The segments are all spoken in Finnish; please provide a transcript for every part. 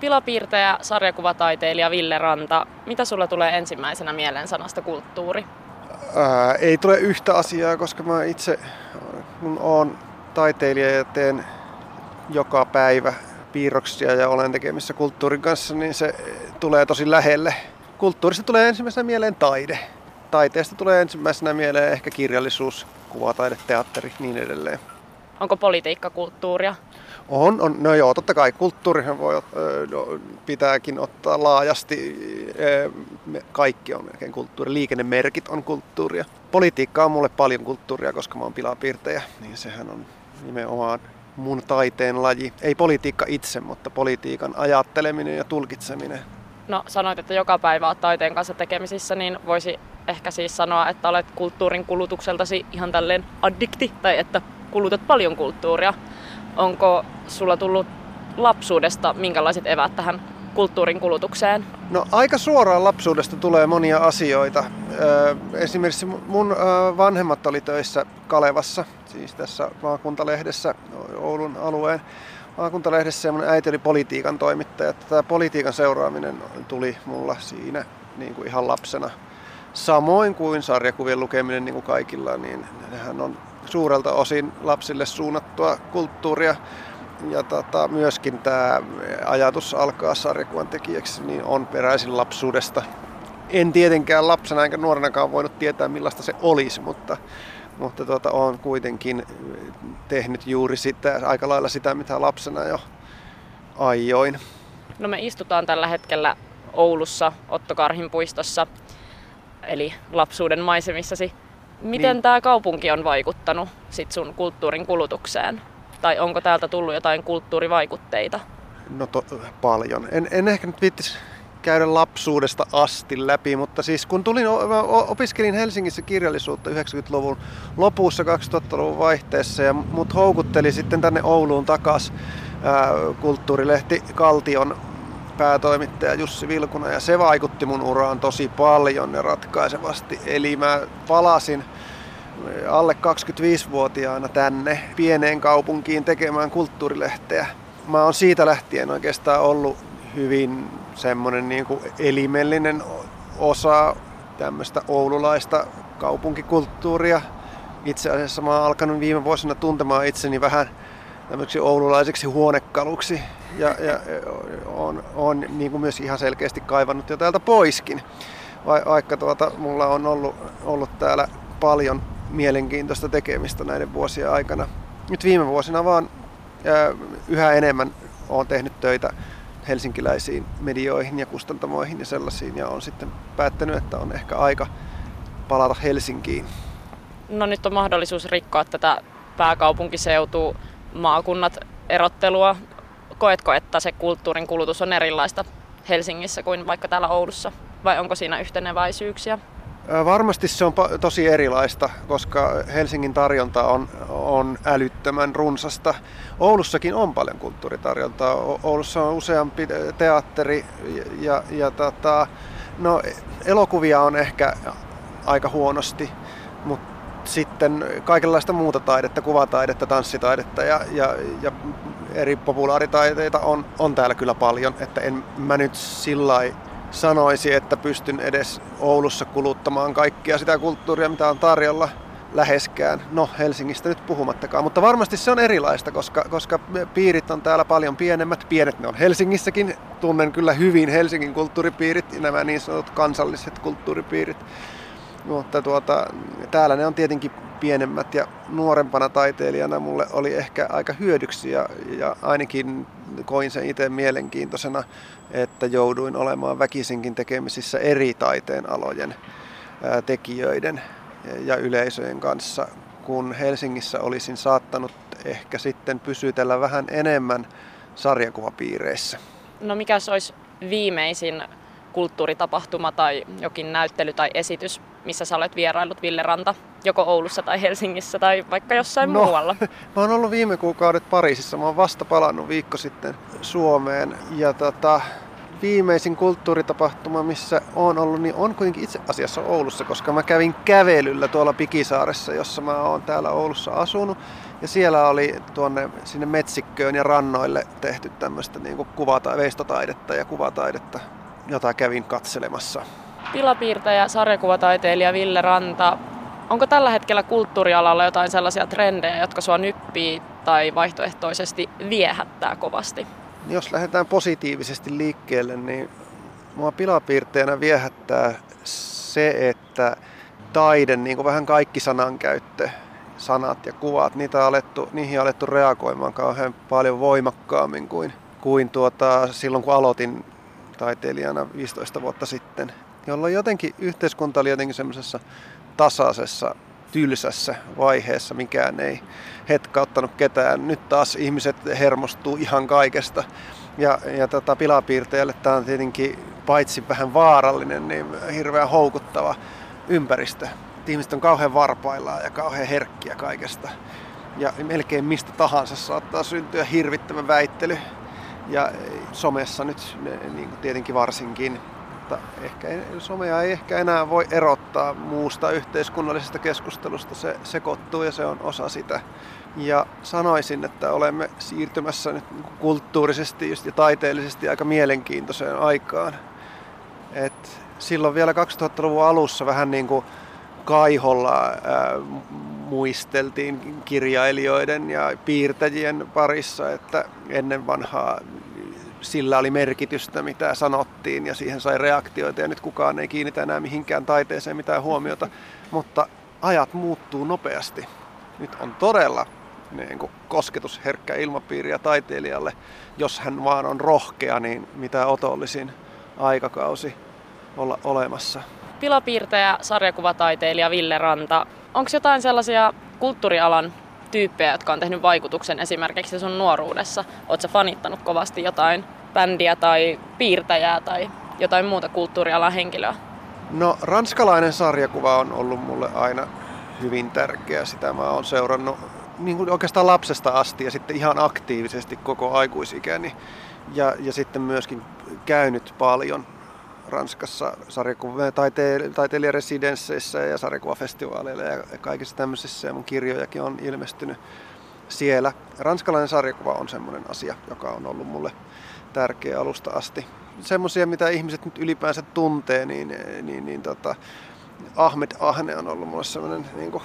Pilapiirtäjä, sarjakuvataiteilija Ville Ranta, mitä sulla tulee ensimmäisenä mieleen sanasta kulttuuri? Ää, ei tule yhtä asiaa, koska mä itse kun olen taiteilija ja teen joka päivä piirroksia ja olen tekemissä kulttuurin kanssa, niin se tulee tosi lähelle. Kulttuurista tulee ensimmäisenä mieleen taide. Taiteesta tulee ensimmäisenä mieleen ehkä kirjallisuus, kuvataide, teatteri, niin edelleen. Onko politiikka kulttuuria? On, on, no joo, totta kai kulttuurihan voi, no, pitääkin ottaa laajasti, kaikki on melkein kulttuuri, liikennemerkit on kulttuuria. Politiikka on mulle paljon kulttuuria, koska mä oon pilapiirtejä, niin sehän on nimenomaan mun taiteen laji. Ei politiikka itse, mutta politiikan ajatteleminen ja tulkitseminen. No sanoit, että joka päivä olet taiteen kanssa tekemisissä, niin voisi ehkä siis sanoa, että olet kulttuurin kulutukseltasi ihan tälleen addikti, tai että kulutat paljon kulttuuria. Onko sulla tullut lapsuudesta minkälaiset evät tähän kulttuurin kulutukseen? No aika suoraan lapsuudesta tulee monia asioita. Esimerkiksi mun vanhemmat oli töissä Kalevassa, siis tässä maakuntalehdessä Oulun alueen maakuntalehdessä ja mun äiti oli politiikan toimittaja. Tämä politiikan seuraaminen tuli mulla siinä niin kuin ihan lapsena. Samoin kuin sarjakuvien lukeminen niin kuin kaikilla, niin nehän on suurelta osin lapsille suunnattua kulttuuria. Ja tota, myöskin tämä ajatus alkaa sarjakuvan tekijäksi niin on peräisin lapsuudesta. En tietenkään lapsena enkä nuorenakaan voinut tietää millaista se olisi, mutta, mutta tota, olen kuitenkin tehnyt juuri sitä, aika lailla sitä, mitä lapsena jo aioin. No me istutaan tällä hetkellä Oulussa Otto Karhin puistossa, eli lapsuuden maisemissasi. Miten niin. tämä kaupunki on vaikuttanut sit sun kulttuurin kulutukseen? Tai onko täältä tullut jotain kulttuurivaikutteita? No to, paljon. En, en ehkä nyt viittisi käydä lapsuudesta asti läpi, mutta siis kun tulin, opiskelin Helsingissä kirjallisuutta 90-luvun lopussa 2000-luvun vaihteessa ja mut houkutteli sitten tänne Ouluun takas kulttuurilehti Kaltion päätoimittaja Jussi Vilkuna ja se vaikutti mun uraan tosi paljon ja ratkaisevasti. Eli mä palasin alle 25-vuotiaana tänne pieneen kaupunkiin tekemään kulttuurilehteä. Mä oon siitä lähtien oikeastaan ollut hyvin semmoinen niin kuin elimellinen osa tämmöistä oululaista kaupunkikulttuuria. Itse asiassa mä oon alkanut viime vuosina tuntemaan itseni vähän tämmöiseksi oululaiseksi huonekaluksi ja, ja on, on niin kuin myös ihan selkeästi kaivannut jo täältä poiskin. Vaikka tuota, mulla on ollut, ollut täällä paljon mielenkiintoista tekemistä näiden vuosien aikana. Nyt viime vuosina vaan yhä enemmän olen tehnyt töitä helsinkiläisiin medioihin ja kustantamoihin ja sellaisiin ja on sitten päättänyt, että on ehkä aika palata Helsinkiin. No nyt on mahdollisuus rikkoa tätä pääkaupunkiseutua maakunnat erottelua. Koetko, että se kulttuurin kulutus on erilaista Helsingissä kuin vaikka täällä Oulussa? Vai onko siinä yhteneväisyyksiä? Varmasti se on tosi erilaista, koska Helsingin tarjonta on, on älyttömän runsasta. Oulussakin on paljon kulttuuritarjontaa. Oulussa on useampi teatteri ja, ja tota, no, elokuvia on ehkä aika huonosti, mutta sitten kaikenlaista muuta taidetta, kuvataidetta, tanssitaidetta ja, ja, ja eri populaaritaiteita on, on täällä kyllä paljon, että en mä nyt sillä sanoisi, että pystyn edes Oulussa kuluttamaan kaikkia sitä kulttuuria, mitä on tarjolla läheskään. No Helsingistä nyt puhumattakaan, mutta varmasti se on erilaista, koska, koska piirit on täällä paljon pienemmät. Pienet ne on Helsingissäkin. Tunnen kyllä hyvin Helsingin kulttuuripiirit, nämä niin sanotut kansalliset kulttuuripiirit. Mutta tuota, täällä ne on tietenkin pienemmät ja nuorempana taiteilijana mulle oli ehkä aika hyödyksi ja, ja ainakin koin sen itse mielenkiintoisena, että jouduin olemaan väkisinkin tekemisissä eri taiteen alojen tekijöiden ja yleisöjen kanssa, kun Helsingissä olisin saattanut ehkä sitten pysytellä vähän enemmän sarjakuvapiireissä. No mikä olisi viimeisin kulttuuritapahtuma tai jokin näyttely tai esitys, missä sä olet vierailut Ville Ranta, joko Oulussa tai Helsingissä tai vaikka jossain no, muualla? Mä oon ollut viime kuukaudet Pariisissa. Mä oon vasta palannut viikko sitten Suomeen ja tota, viimeisin kulttuuritapahtuma, missä on ollut, niin on kuitenkin itse asiassa Oulussa, koska mä kävin kävelyllä tuolla Pikisaaressa, jossa mä oon täällä Oulussa asunut. Ja siellä oli tuonne sinne metsikköön ja rannoille tehty tämmöistä niin kuvata, veistotaidetta ja kuvataidetta, jota kävin katselemassa. Pilapiirtäjä, sarjakuvataiteilija Ville Ranta. Onko tällä hetkellä kulttuurialalla jotain sellaisia trendejä, jotka sua nyppii tai vaihtoehtoisesti viehättää kovasti? Jos lähdetään positiivisesti liikkeelle, niin mua pilapiirteenä viehättää se, että taide, niin kuin vähän kaikki sanankäyttö, sanat ja kuvat, niitä on alettu, niihin on alettu reagoimaan kauhean paljon voimakkaammin kuin, kuin tuota, silloin, kun aloitin taiteilijana 15 vuotta sitten, jolloin jotenkin yhteiskunta oli jotenkin semmoisessa tasaisessa, tylsässä vaiheessa, mikään ei hetkauttanut ketään. Nyt taas ihmiset hermostuu ihan kaikesta. Ja, ja tota, pilapiirteelle tämä on tietenkin paitsi vähän vaarallinen, niin hirveän houkuttava ympäristö. Ihmiset on kauhean varpaillaan ja kauhean herkkiä kaikesta. Ja melkein mistä tahansa saattaa syntyä hirvittävä väittely. Ja somessa nyt niin tietenkin varsinkin. Mutta ehkä somea ei ehkä enää voi erottaa muusta yhteiskunnallisesta keskustelusta. Se sekoittuu ja se on osa sitä. Ja sanoisin, että olemme siirtymässä nyt kulttuurisesti ja taiteellisesti aika mielenkiintoiseen aikaan. Et silloin vielä 2000-luvun alussa vähän niin kuin kaiholla ää, muisteltiin kirjailijoiden ja piirtäjien parissa, että ennen vanhaa sillä oli merkitystä, mitä sanottiin ja siihen sai reaktioita ja nyt kukaan ei kiinnitä enää mihinkään taiteeseen mitään huomiota, mutta ajat muuttuu nopeasti. Nyt on todella niin kuin kosketusherkkä ilmapiiri ja taiteilijalle, jos hän vaan on rohkea, niin mitä otollisin aikakausi olla olemassa. Pilapiirtäjä, sarjakuvataiteilija Ville Ranta. Onko jotain sellaisia kulttuurialan tyyppejä, jotka on tehnyt vaikutuksen esimerkiksi sun nuoruudessa? Oletko fanittanut kovasti jotain bändiä tai piirtäjää tai jotain muuta kulttuurialan henkilöä? No, ranskalainen sarjakuva on ollut mulle aina hyvin tärkeä. Sitä mä oon seurannut niin kuin oikeastaan lapsesta asti ja sitten ihan aktiivisesti koko aikuisikäni. Ja, ja sitten myöskin käynyt paljon Ranskassa sarjakuva, taite, taiteilijaresidensseissä ja sarjakuvafestivaaleilla ja kaikissa tämmöisissä. Ja mun kirjojakin on ilmestynyt siellä. Ranskalainen sarjakuva on semmoinen asia, joka on ollut mulle tärkeä alusta asti. Semmoisia, mitä ihmiset nyt ylipäänsä tuntee, niin, niin, niin tota, Ahmed Ahne on ollut mulle semmoinen niin kuin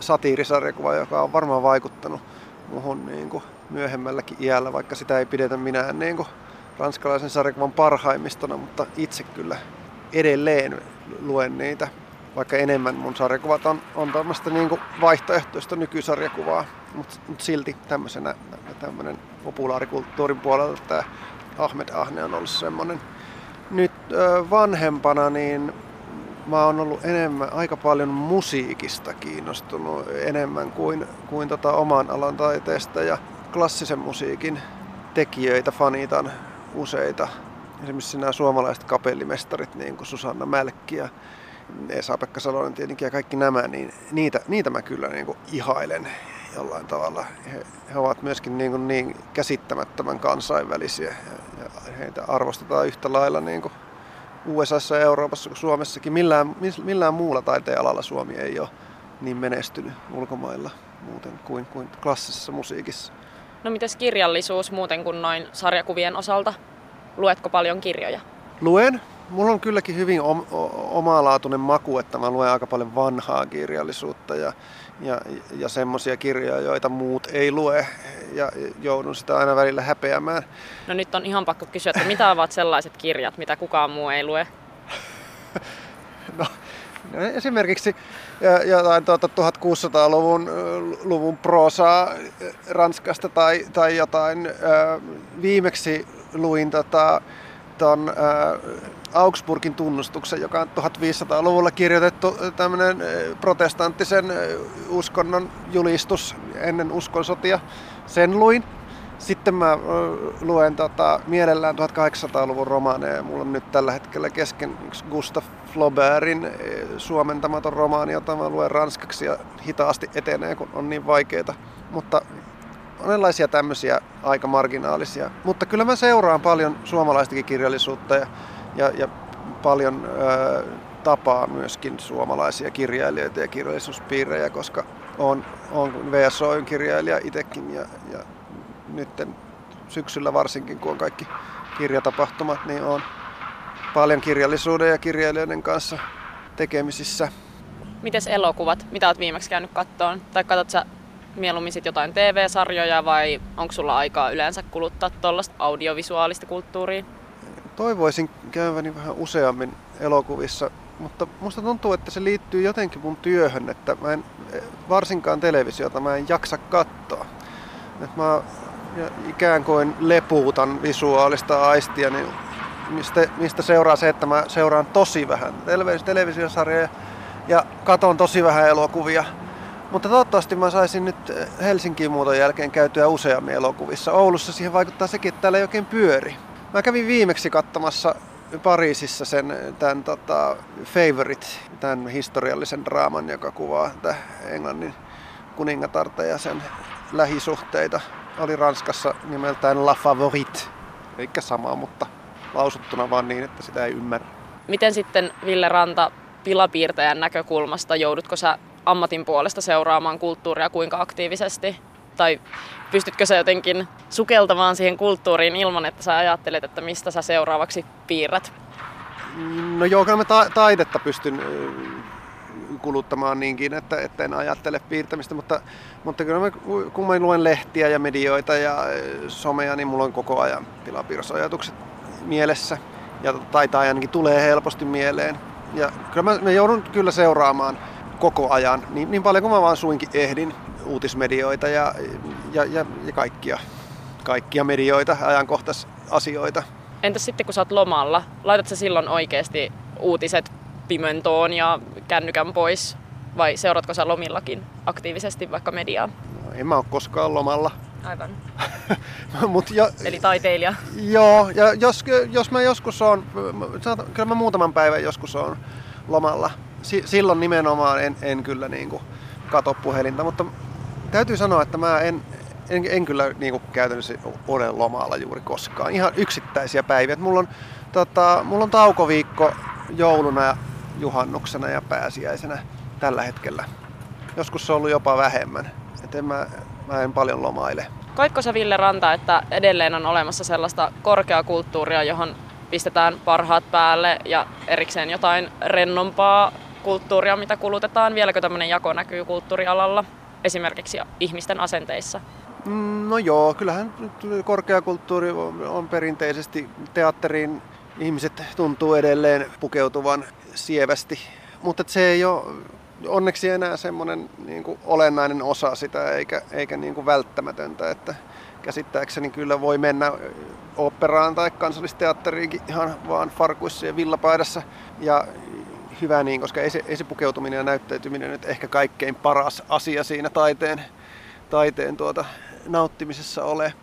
satiirisarjakuva, joka on varmaan vaikuttanut muhun niin kuin myöhemmälläkin iällä, vaikka sitä ei pidetä minään niin kuin ranskalaisen sarjakuvan parhaimmistona, mutta itse kyllä edelleen luen niitä, vaikka enemmän mun sarjakuvat on, on tämmöistä niin vaihtoehtoista nykysarjakuvaa, mutta, mutta silti tämmöisenä tämmöinen populaarikulttuurin puolelta tämä Ahmed Ahne on ollut semmoinen. Nyt vanhempana niin mä oon ollut enemmän, aika paljon musiikista kiinnostunut enemmän kuin, kuin tota oman alan taiteesta ja klassisen musiikin tekijöitä fanitan useita. Esimerkiksi nämä suomalaiset kapellimestarit, niin kuin Susanna Mälkki ja Esa-Pekka Salonen tietenkin ja kaikki nämä, niin niitä, niitä mä kyllä niin kuin ihailen jollain tavalla. He, he ovat myöskin niin, kuin niin käsittämättömän kansainvälisiä ja, ja heitä arvostetaan yhtä lailla niin kuin USA ja Euroopassa kuin Suomessakin. Millään, millään muulla taiteen alalla Suomi ei ole niin menestynyt ulkomailla muuten kuin, kuin klassisessa musiikissa. No mitäs kirjallisuus muuten kuin noin sarjakuvien osalta? Luetko paljon kirjoja? Luen. Mulla on kylläkin hyvin om- omalaatuinen maku, että mä luen aika paljon vanhaa kirjallisuutta ja, ja, ja semmoisia kirjoja, joita muut ei lue ja joudun sitä aina välillä häpeämään. No nyt on ihan pakko kysyä, että mitä ovat sellaiset kirjat, mitä kukaan muu ei lue? no, no esimerkiksi jotain tuota 1600-luvun luvun prosaa Ranskasta tai, tai jotain. Viimeksi luin tota, ton, Augsburgin tunnustuksen, joka on 1500-luvulla kirjoitettu tämmöinen protestanttisen uskonnon julistus ennen uskonsotia. Sen luin. Sitten mä luen tota, mielellään 1800-luvun romaaneja. Mulla on nyt tällä hetkellä kesken Gustav Flaubertin suomentamaton romaani, jota mä luen ranskaksi ja hitaasti etenee, kun on niin vaikeita. Mutta monenlaisia tämmöisiä aika marginaalisia. Mutta kyllä mä seuraan paljon suomalaistakin kirjallisuutta ja, ja, ja paljon ö, tapaa myöskin suomalaisia kirjailijoita ja kirjallisuuspiirejä, koska on, on VSOyn kirjailija itsekin ja, ja nyt syksyllä varsinkin, kun on kaikki kirjatapahtumat, niin on paljon kirjallisuuden ja kirjailijoiden kanssa tekemisissä. Mites elokuvat? Mitä olet viimeksi käynyt kattoon? Tai katsot sä mieluummin sit jotain TV-sarjoja vai onko sulla aikaa yleensä kuluttaa tuollaista audiovisuaalista kulttuuria? Toivoisin käyväni vähän useammin elokuvissa, mutta musta tuntuu, että se liittyy jotenkin mun työhön, että mä en, varsinkaan televisiota mä en jaksa katsoa. Et mä ikään kuin lepuutan visuaalista aistia, niin mistä, mistä seuraa se, että mä seuraan tosi vähän televisiosarjoja ja katon tosi vähän elokuvia. Mutta toivottavasti mä saisin nyt Helsinkiin muuton jälkeen käytyä useammin elokuvissa. Oulussa siihen vaikuttaa sekin, että täällä ei oikein pyöri. Mä kävin viimeksi katsomassa Pariisissa sen tämän tota, Favorite, tämän historiallisen draaman, joka kuvaa Englannin kuningatarta ja sen lähisuhteita. Oli Ranskassa nimeltään La Favorite, eikä sama, mutta lausuttuna vaan niin, että sitä ei ymmärrä. Miten sitten Ville Ranta pilapiirtäjän näkökulmasta, joudutko sä ammatin puolesta seuraamaan kulttuuria kuinka aktiivisesti? Tai pystytkö sä jotenkin sukeltamaan siihen kulttuuriin ilman, että sä ajattelet, että mistä sä seuraavaksi piirrät? No joo, kyllä mä ta- taidetta pystyn kuluttamaan niinkin, että, että en ajattele piirtämistä, mutta, mutta kyllä mä, kun mä luen lehtiä ja medioita ja somea, niin mulla on koko ajan pilapiirrosajatukset mielessä ja taitaa ainakin tulee helposti mieleen. Ja kyllä mä, mä joudun kyllä seuraamaan koko ajan, niin, niin paljon kuin mä vaan suinkin ehdin, uutismedioita ja, ja, ja, ja kaikkia, kaikkia medioita, ajankohtaisasioita. Entäs sitten kun sä oot lomalla, laitat sä silloin oikeasti uutiset pimentoon ja kännykän pois vai seuratko sä lomillakin aktiivisesti vaikka mediaa? No, en mä ole koskaan lomalla. Aivan. Mut jo, Eli taiteilija. Joo, ja jos, jos mä joskus on, kyllä mä muutaman päivän joskus on lomalla. Si, silloin nimenomaan en, en kyllä niin kuin kato puhelinta, mutta täytyy sanoa, että mä en, en, en kyllä niin kuin käytännössä ole lomalla juuri koskaan. Ihan yksittäisiä päiviä. mulla, on, tota, mulla on taukoviikko jouluna ja juhannuksena ja pääsiäisenä tällä hetkellä. Joskus se on ollut jopa vähemmän. Et en mä, mä en paljon lomaile. Koitko sä Ville Ranta, että edelleen on olemassa sellaista korkeakulttuuria, johon pistetään parhaat päälle ja erikseen jotain rennompaa kulttuuria, mitä kulutetaan? Vieläkö tämmöinen jako näkyy kulttuurialalla, esimerkiksi ihmisten asenteissa? Mm, no joo, kyllähän korkeakulttuuri on perinteisesti teatteriin ihmiset tuntuu edelleen pukeutuvan sievästi, mutta se ei ole onneksi enää semmoinen niin kuin olennainen osa sitä eikä, eikä niin kuin välttämätöntä, että käsittääkseni kyllä voi mennä operaan tai kansallisteatteriinkin ihan vaan farkuissa ja villapaidassa ja hyvä niin, koska ei se, ei se pukeutuminen ja näyttäytyminen nyt ehkä kaikkein paras asia siinä taiteen, taiteen tuota, nauttimisessa ole.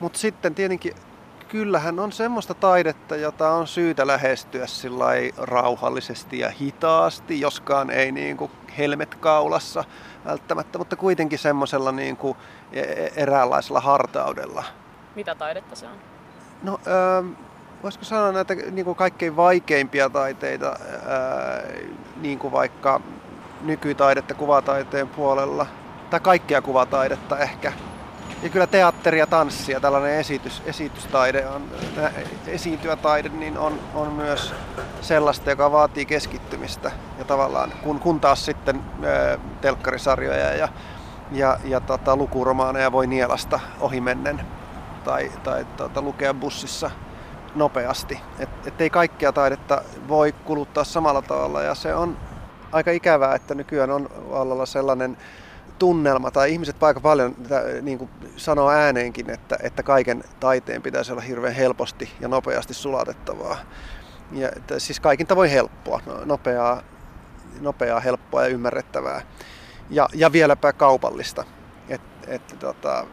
Mutta sitten tietenkin kyllähän on semmoista taidetta, jota on syytä lähestyä rauhallisesti ja hitaasti, joskaan ei niin kuin helmet kaulassa välttämättä, mutta kuitenkin semmoisella niin kuin e-, e-, eräänlaisella hartaudella. Mitä taidetta se on? No, äh, voisiko sanoa näitä niin kuin kaikkein vaikeimpia taiteita, ää, niin kuin vaikka nykytaidetta kuvataiteen puolella, tai kaikkea kuvataidetta ehkä, ja kyllä teatteri ja tanssi ja tällainen esitys, esitystaide, on, esiintyvä taide, niin on, on myös sellaista, joka vaatii keskittymistä. Ja tavallaan, kun, kun taas sitten ää, telkkarisarjoja ja, ja, ja tota, lukuromaaneja voi nielasta ohimennen tai, tai tota, lukea bussissa nopeasti. Et, et ei kaikkea taidetta voi kuluttaa samalla tavalla ja se on aika ikävää, että nykyään on vallalla sellainen tunnelma, tai ihmiset aika paljon niin kuin sanoo ääneenkin, että, että kaiken taiteen pitäisi olla hirveän helposti ja nopeasti sulatettavaa. Ja, että siis kaikin tavoin helppoa, no, nopeaa, nopeaa, helppoa ja ymmärrettävää. Ja, ja vieläpä kaupallista. Et, et, tota,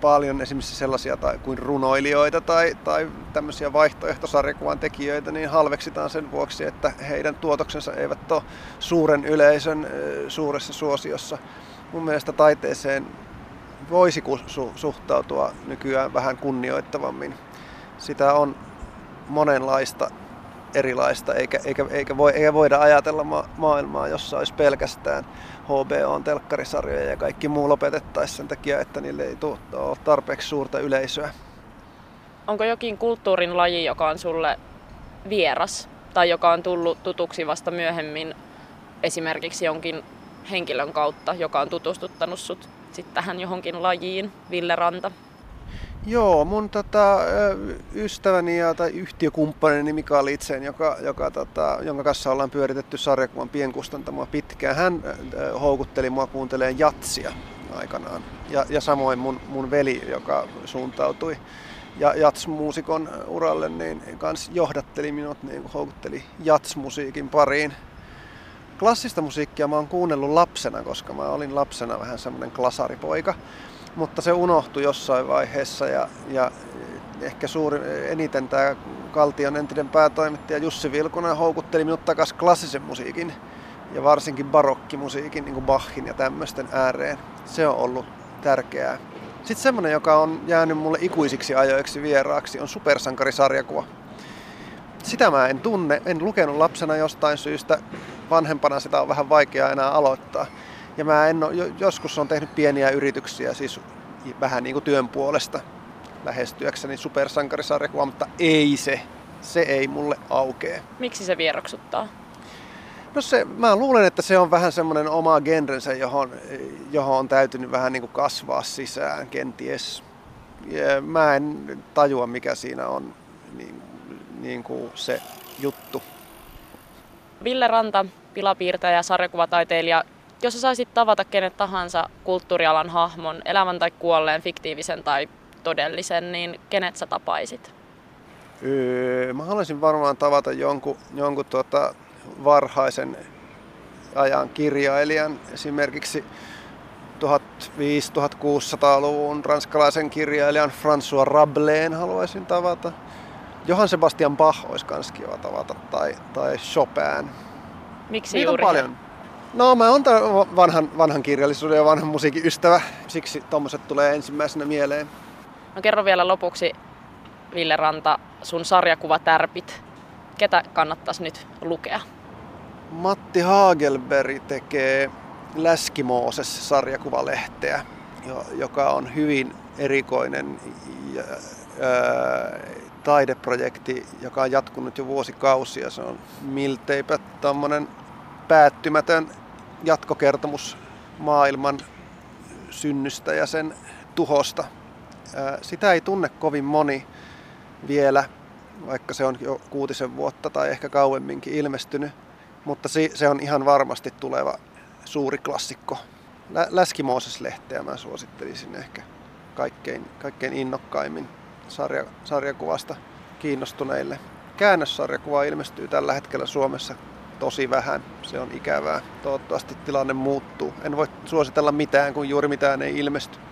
paljon esimerkiksi sellaisia tai, kuin runoilijoita tai, tai tämmöisiä vaihtoehtosarjakuvan tekijöitä, niin halveksitaan sen vuoksi, että heidän tuotoksensa eivät ole suuren yleisön suuressa suosiossa mun mielestä taiteeseen voisi su- suhtautua nykyään vähän kunnioittavammin. Sitä on monenlaista erilaista, eikä, eikä, eikä, voi, eikä voida ajatella ma- maailmaa, jossa olisi pelkästään HBO telkkarisarjoja ja kaikki muu lopetettaisiin sen takia, että niille ei ole tarpeeksi suurta yleisöä. Onko jokin kulttuurin laji, joka on sulle vieras tai joka on tullut tutuksi vasta myöhemmin esimerkiksi jonkin henkilön kautta, joka on tutustuttanut sut sit tähän johonkin lajiin, Ville Ranta? Joo, mun tota, ystäväni ja tai yhtiökumppanini Mika Litsen, joka, joka, tota, jonka kanssa ollaan pyöritetty sarjakuvan pienkustantamoa pitkään, hän äh, houkutteli mua kuuntelemaan jatsia aikanaan. Ja, ja samoin mun, mun veli, joka suuntautui ja jatsmuusikon uralle, niin kans johdatteli minut, niin houkutteli jatsmusiikin pariin. Klassista musiikkia mä oon kuunnellut lapsena, koska mä olin lapsena vähän semmonen klasaripoika mutta se unohtui jossain vaiheessa ja, ja ehkä suuri, eniten tämä Kaltion entinen päätoimittaja Jussi Vilkunen houkutteli minut takaisin klassisen musiikin ja varsinkin barokkimusiikin, niin kuin Bachin ja tämmöisten ääreen. Se on ollut tärkeää. Sitten semmoinen, joka on jäänyt mulle ikuisiksi ajoiksi vieraaksi, on supersankarisarjakuva. Sitä mä en tunne, en lukenut lapsena jostain syystä. Vanhempana sitä on vähän vaikea enää aloittaa. Ja mä en ole, joskus on tehnyt pieniä yrityksiä, siis vähän niin kuin työn puolesta lähestyäkseni supersankarisarjakuvaa, mutta ei se. Se ei mulle aukee. Miksi se vieroksuttaa? No se, mä luulen, että se on vähän semmoinen oma genrensä, johon, johon on täytynyt vähän niin kuin kasvaa sisään kenties. Ja mä en tajua, mikä siinä on niin, niin kuin se juttu. Ville Ranta, pilapiirtäjä, sarjakuvataiteilija, jos sä saisit tavata kenet tahansa kulttuurialan hahmon, elävän tai kuolleen, fiktiivisen tai todellisen, niin kenet sä tapaisit? Öö, mä haluaisin varmaan tavata jonkun, jonkun tuota varhaisen ajan kirjailijan, esimerkiksi 1500-1600-luvun ranskalaisen kirjailijan François Rabelain haluaisin tavata. Johann Sebastian Bach olisi kans kiva tavata, tai, tai Chopin. Miksi Niitä juuri on paljon. No mä oon vanhan, vanhan kirjallisuuden ja vanhan musiikin ystävä, siksi tommoset tulee ensimmäisenä mieleen. No kerro vielä lopuksi, Ville Ranta, sun sarjakuvatärpit. Ketä kannattaisi nyt lukea? Matti Hagelberg tekee Läskimooses sarjakuvalehteä, joka on hyvin erikoinen ja, ää, taideprojekti, joka on jatkunut jo vuosikausia. Se on milteipä tämmöinen päättymätön jatkokertomus maailman synnystä ja sen tuhosta. Sitä ei tunne kovin moni vielä, vaikka se on jo kuutisen vuotta tai ehkä kauemminkin ilmestynyt, mutta se on ihan varmasti tuleva suuri klassikko. Läski lehteä mä suosittelisin ehkä kaikkein, kaikkein innokkaimmin sarja, sarjakuvasta kiinnostuneille. Käännössarjakuva ilmestyy tällä hetkellä Suomessa tosi vähän. Se on ikävää. Toivottavasti tilanne muuttuu. En voi suositella mitään, kun juuri mitään ei ilmesty.